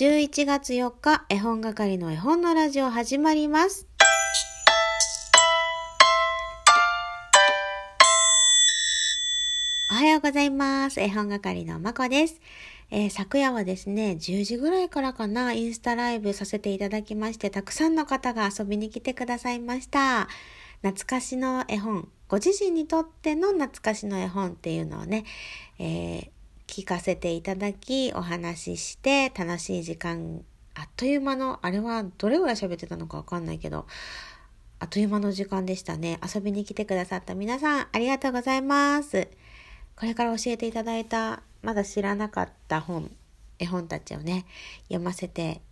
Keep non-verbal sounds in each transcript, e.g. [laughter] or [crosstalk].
11月4日、絵本係の絵本のラジオ始まります。おはようございます。絵本係のまこです。えー昨夜はですね、10時ぐらいからかな、インスタライブさせていただきまして、たくさんの方が遊びに来てくださいました。懐かしの絵本、ご自身にとっての懐かしの絵本っていうのをね、えー聞かせていただき、お話しして、楽しい時間、あっという間の、あれはどれぐらい喋ってたのかわかんないけど、あっという間の時間でしたね。遊びに来てくださった皆さん、ありがとうございます。これから教えていただいた、まだ知らなかった本、絵本たちをね、読ませて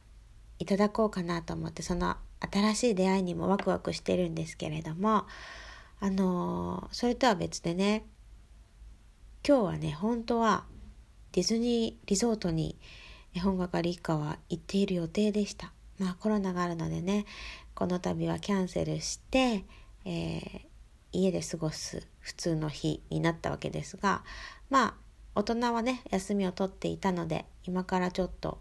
いただこうかなと思って、その新しい出会いにもワクワクしてるんですけれども、あのーそれとは別でね、今日はね、本当はディズニーリゾートに絵本係一家は行っている予定でした。まあコロナがあるのでね、この度はキャンセルして、えー家で過ごす普通の日になったわけですが、まあ大人はね、休みを取っていたので、今からちょっと、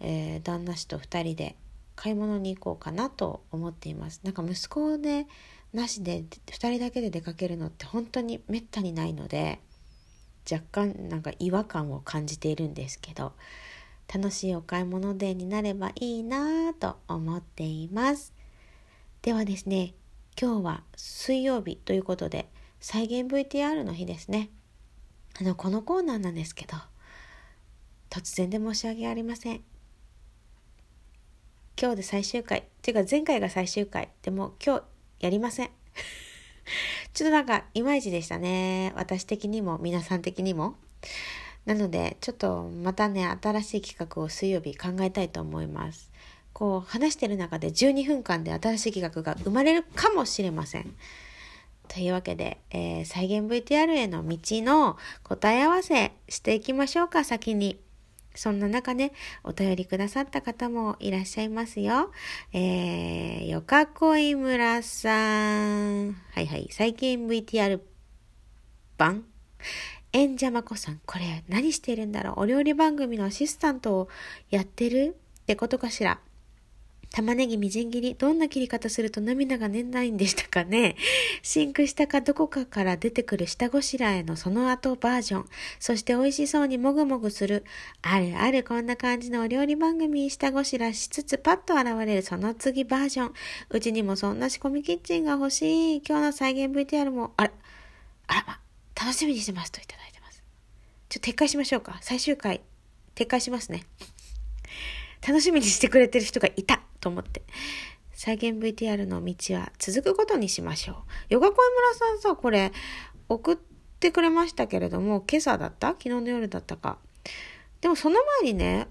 えー旦那氏と2人で買い物に行こうかなと思っています。なんか息子でなしで2人だけで出かけるのって本当にめったにないので、若干なんか違和感を感じているんですけど楽しいお買い物デーになればいいなぁと思っています。ではですね今日は水曜日ということで再現 VTR の日ですね。あのこのコーナーなんですけど突然で申し訳ありません。今日で最終回っていうか前回が最終回でも今日やりません。ちょっとなんかいまいちでしたね。私的にも皆さん的にも。なのでちょっとまたね新しい企画を水曜日考えたいと思います。こう話してる中で12分間で新しい企画が生まれるかもしれません。というわけで、えー再現 VTR への道の答え合わせしていきましょうか先に。そんな中ね、お便りくださった方もいらっしゃいますよ。えー、よかこいむらさん。はいはい。最近 VTR 版？えんじゃまこさん。これ何してるんだろう？お料理番組のアシスタントをやってるってことかしら？玉ねぎみじん切り、どんな切り方すると涙が出ないんでしたかね [laughs] シンクしたかどこかから出てくる下ごしらえのその後バージョン。そして美味しそうにもぐもぐする。あるあるこんな感じのお料理番組下ごしらしつつパッと現れるその次バージョン。うちにもそんな仕込みキッチンが欲しい。今日の再現 VTR も、あら、あらま、楽しみにしてますといただいてます。ちょっと撤回しましょうか。最終回、撤回しますね。楽しみにしてくれてる人がいたと思って。再現 VTR の道は続くことにしましょう。ヨガコイ村さんさ、これ送ってくれましたけれども、今朝だった？昨日の夜だったか。でもその前にね、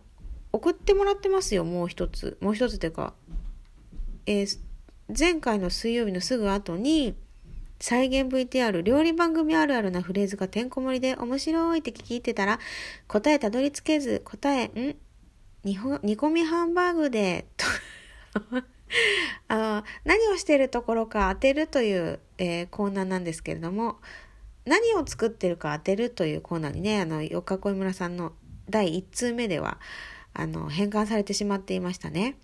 送ってもらってますよ、もう一つ。もう一つっていうか、えー前回の水曜日のすぐ後に、再現 VTR 料理番組あるあるなフレーズがてんこ盛りで面白いって聞いてたら答えたどり着けず答えん？煮込みハンバーグでと [laughs] あの何をしているところか当てるという、えーコーナーなんですけれども何を作ってるか当てるというコーナーにねあのよかこい村さんの第1通目ではあの変換されてしまっていましたね。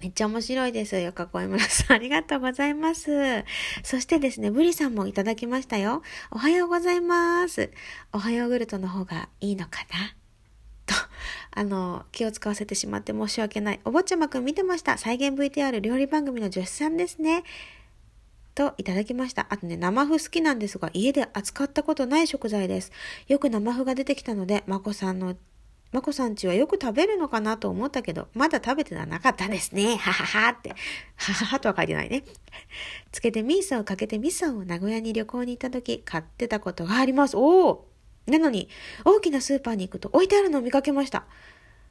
めっちゃ面白いです。よかこい村さん。[laughs] ありがとうございます。そしてですね、ブリさんもいただきましたよ。おはようございます。おはようグルトの方がいいのかな、あの、気を使わせてしまって申し訳ない。お坊ちゃまくん見てました。再現 VTR 料理番組の女子さんですね。といただきました。あとね、生麩好きなんですが、家で扱ったことない食材です。よく生麩が出てきたので、まこさんの、まこさんちはよく食べるのかなと思ったけど、まだ食べてなかったですね。はははって。はははとは書いてないね。つけてミーサをかけてミサを名古屋に旅行に行った時、買ってたことがあります。おおなのに、大きなスーパーに行くと置いてあるのを見かけました。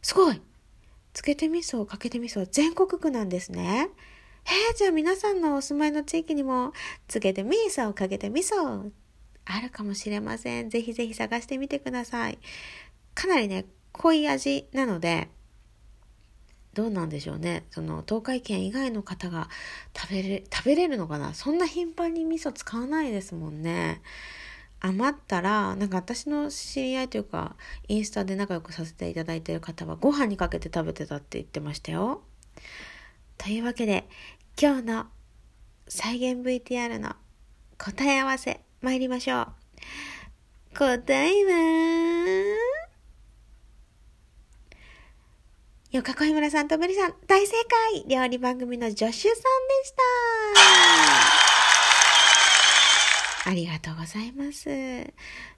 すごいつけて味噌、かけて味噌、全国区なんですね。へえ、じゃあ皆さんのお住まいの地域にも、つけて味噌、かけて味噌、あるかもしれません。ぜひぜひ探してみてください。かなりね、濃い味なので、どうなんでしょうね。その、東海圏以外の方が食べれ、食べれるのかなそんな頻繁に味噌使わないですもんね。余ったらなんか私の知り合いというかインスタで仲良くさせていただいている方はご飯にかけて食べてたって言ってましたよ。というわけで今日の再現 VTR の答え合わせ参りましょう。答えはよかこいむらさんとぶりさん、大正解料理番組の助手さんでしたありがとうございます。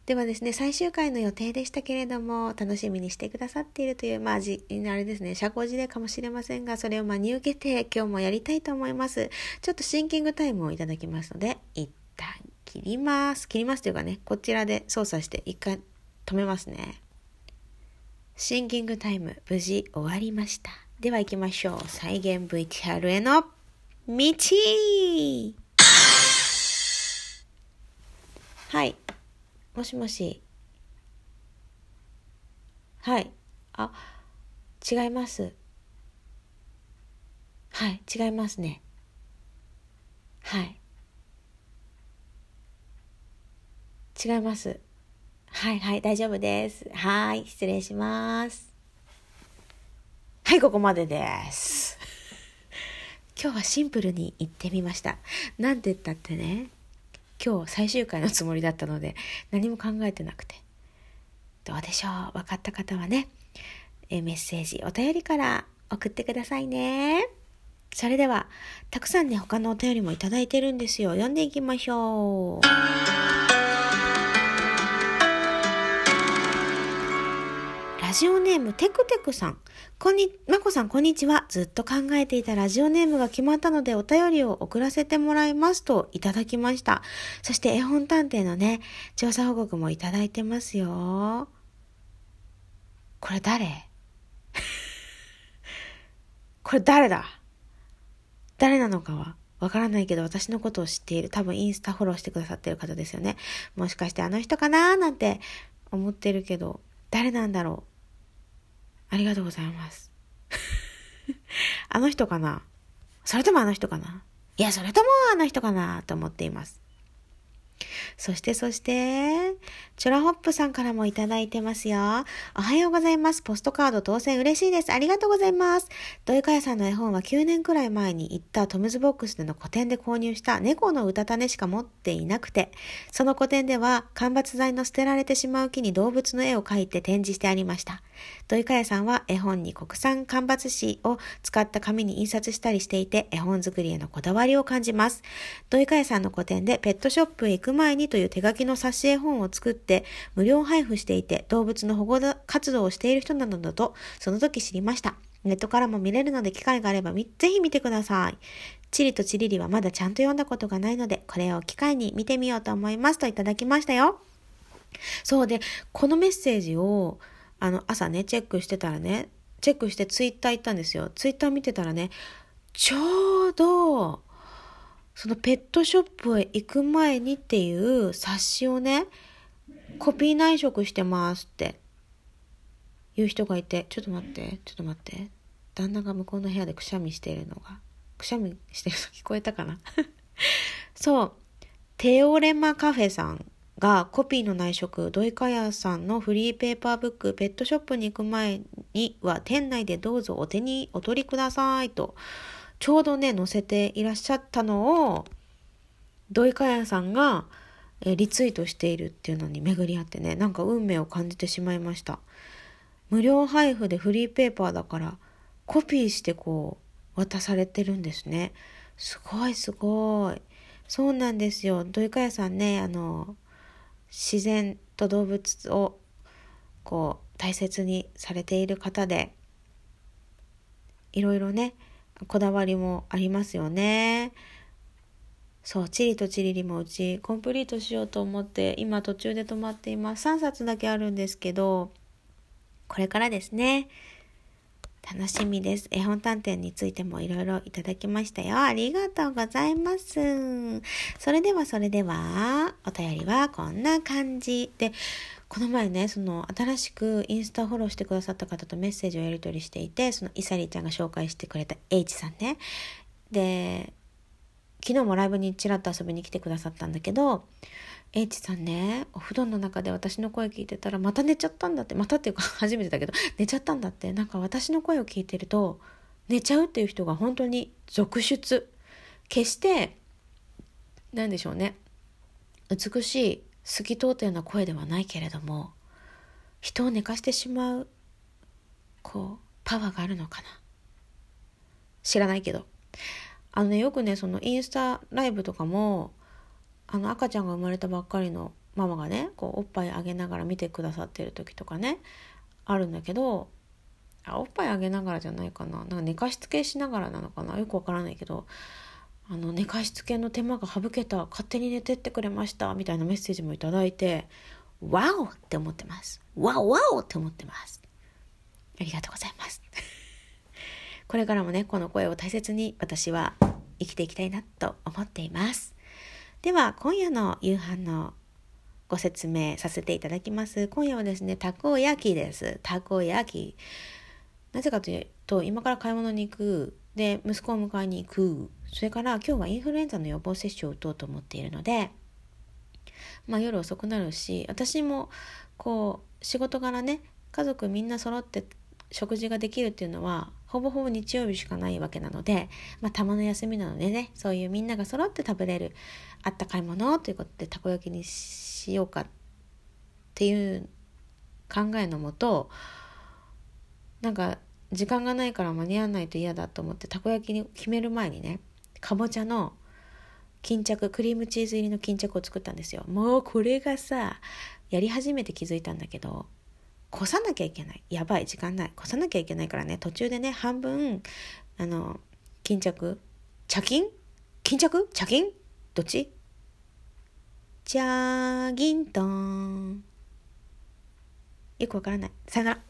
ではですね、最終回の予定でしたけれども、楽しみにしてくださっているという、まあ、じ、あれですね、社交辞令かもしれませんが、それを真に受けて今日もやりたいと思います。ちょっとシンキングタイムをいただきますので、一旦切ります。切りますというかね、こちらで操作して一回止めますね。シンキングタイム無事終わりました。では行きましょう。再現 VTR への道はい。もしもし。はい。あ、違います。はい、違いますね。はい。違います。はいはい、大丈夫です。はい、失礼します。はい、ここまでです。[laughs] 今日はシンプルに言ってみました。なんて言ったってね、今日最終回のつもりだったので、何も考えてなくて。どうでしょう？分かった方はね、えメッセージ、お便りから送ってくださいね。それでは、たくさんね、他のお便りもいただいてるんですよ。読んでいきましょう。ラジオネームテクテクさん。こんに、まこさんこんにちは。ずっと考えていたラジオネームが決まったのでお便りを送らせてもらいますといただきました。そして絵本探偵のね、調査報告もいただいてますよ。これ誰？[laughs] これ誰だ？誰なのかはわからないけど私のことを知っている。多分インスタフォローしてくださってる方ですよね。もしかしてあの人かな？なんて思ってるけど、誰なんだろう？ありがとうございます。[laughs] あの人かな？それともあの人かな？いや、それともあの人かなと思っています。そしてそして、チョラホップさんからもいただいてますよ。おはようございます。ポストカード当選嬉しいです。ありがとうございます。土井かやさんの絵本は9年くらい前に行ったトムズボックスでの個展で購入した猫の歌種しか持っていなくて、その個展では間伐材の捨てられてしまう木に動物の絵を描いて展示してありました。土井かやさんは絵本に国産間伐紙を使った紙に印刷したりしていて、絵本作りへのこだわりを感じます。土井かやさんの個展でペットショップへ行く前にという手書きの冊子絵本を作って無料配布していて、動物の保護活動をしている人なのだと、その時知りました。ネットからも見れるので機会があればぜひ見てください。チリとチリリはまだちゃんと読んだことがないので、これを機会に見てみようと思いますといただきましたよ。そうで、このメッセージをあの、朝ね、チェックしてたらね、チェックしてツイッター行ったんですよ。ツイッター見てたらね、ちょうど、そのペットショップへ行く前にっていう冊子をね、コピー内職してますって言う人がいて、ちょっと待って、ちょっと待って。旦那が向こうの部屋でくしゃみしているのが、くしゃみしてるの聞こえたかな？[laughs] そう、テオレマカフェさんがコピーの内職、土井かやさんのフリーペーパーブック、ペットショップに行く前には店内でどうぞお手にお取りくださいと、ちょうどね、載せていらっしゃったのを、土井かやさんがリツイートしているっていうのに巡り合ってね、なんか運命を感じてしまいました。無料配布でフリーペーパーだから、コピーしてこう、渡されてるんですね。すごいすごい。そうなんですよ。土井かやさんね、あの、自然と動物をこう大切にされている方でいろいろねこだわりもありますよね。そう、チリとチリリもうちコンプリートしようと思って今途中で止まっています。3冊だけあるんですけど、これからですね。楽しみです。絵本探偵についてもいろいろいただきましたよ。ありがとうございます。それではそれでは、お便りはこんな感じで、この前ね、その新しくインスタフォローしてくださった方とメッセージをやり取りしていて、そのイサリーちゃんが紹介してくれた H さんね。で、昨日もライブにちらっと遊びに来てくださったんだけど、H さんねお布団の中で私の声聞いてたらまた寝ちゃったんだって。またっていうか [laughs] 初めてだけど寝ちゃったんだって。なんか私の声を聞いてると寝ちゃうっていう人が本当に続出。決して何でしょうね。美しい透き通ったような声ではないけれども人を寝かしてしまうこうパワーがあるのかな。知らないけど。あのねよくねそのインスタライブとかもあの赤ちゃんが生まれたばっかりのママがねこうおっぱいあげながら見てくださってる時とかねあるんだけどあおっぱいあげながらじゃないかな。なんか寝かしつけしながらなのかな。よくわからないけどあの寝かしつけの手間が省けた。勝手に寝てってくれました。みたいなメッセージもいただいてワオって思ってます。ワオワオって思ってます。ありがとうございます。[laughs] これからもねこの声を大切に私は生きていきたいなと思っています。では今夜の夕飯のご説明させていただきます。今夜はですねたこ焼きです。たこ焼き。なぜかというと今から買い物に行く。で息子を迎えに行く。それから今日はインフルエンザの予防接種を打とうと思っているのでまあ夜遅くなるし私もこう仕事柄ね家族みんな揃って食事ができるっていうのはほぼほぼ日曜日しかないわけなので、まあ、たまの休みなのでねそういうみんなが揃って食べれるあったかいものということでたこ焼きにしようかっていう考えのもとなんか時間がないから間に合わないと嫌だと思ってたこ焼きに決める前にねかぼちゃの巾着クリームチーズ入りの巾着を作ったんですよ。もうこれがさやり始めて気づいたんだけどこさなきゃいけない。やばい時間ない。こさなきゃいけないからね。途中でね半分あの巾着？茶巾？巾着？茶巾？どっち？チャギントン。よくわからない。さよなら。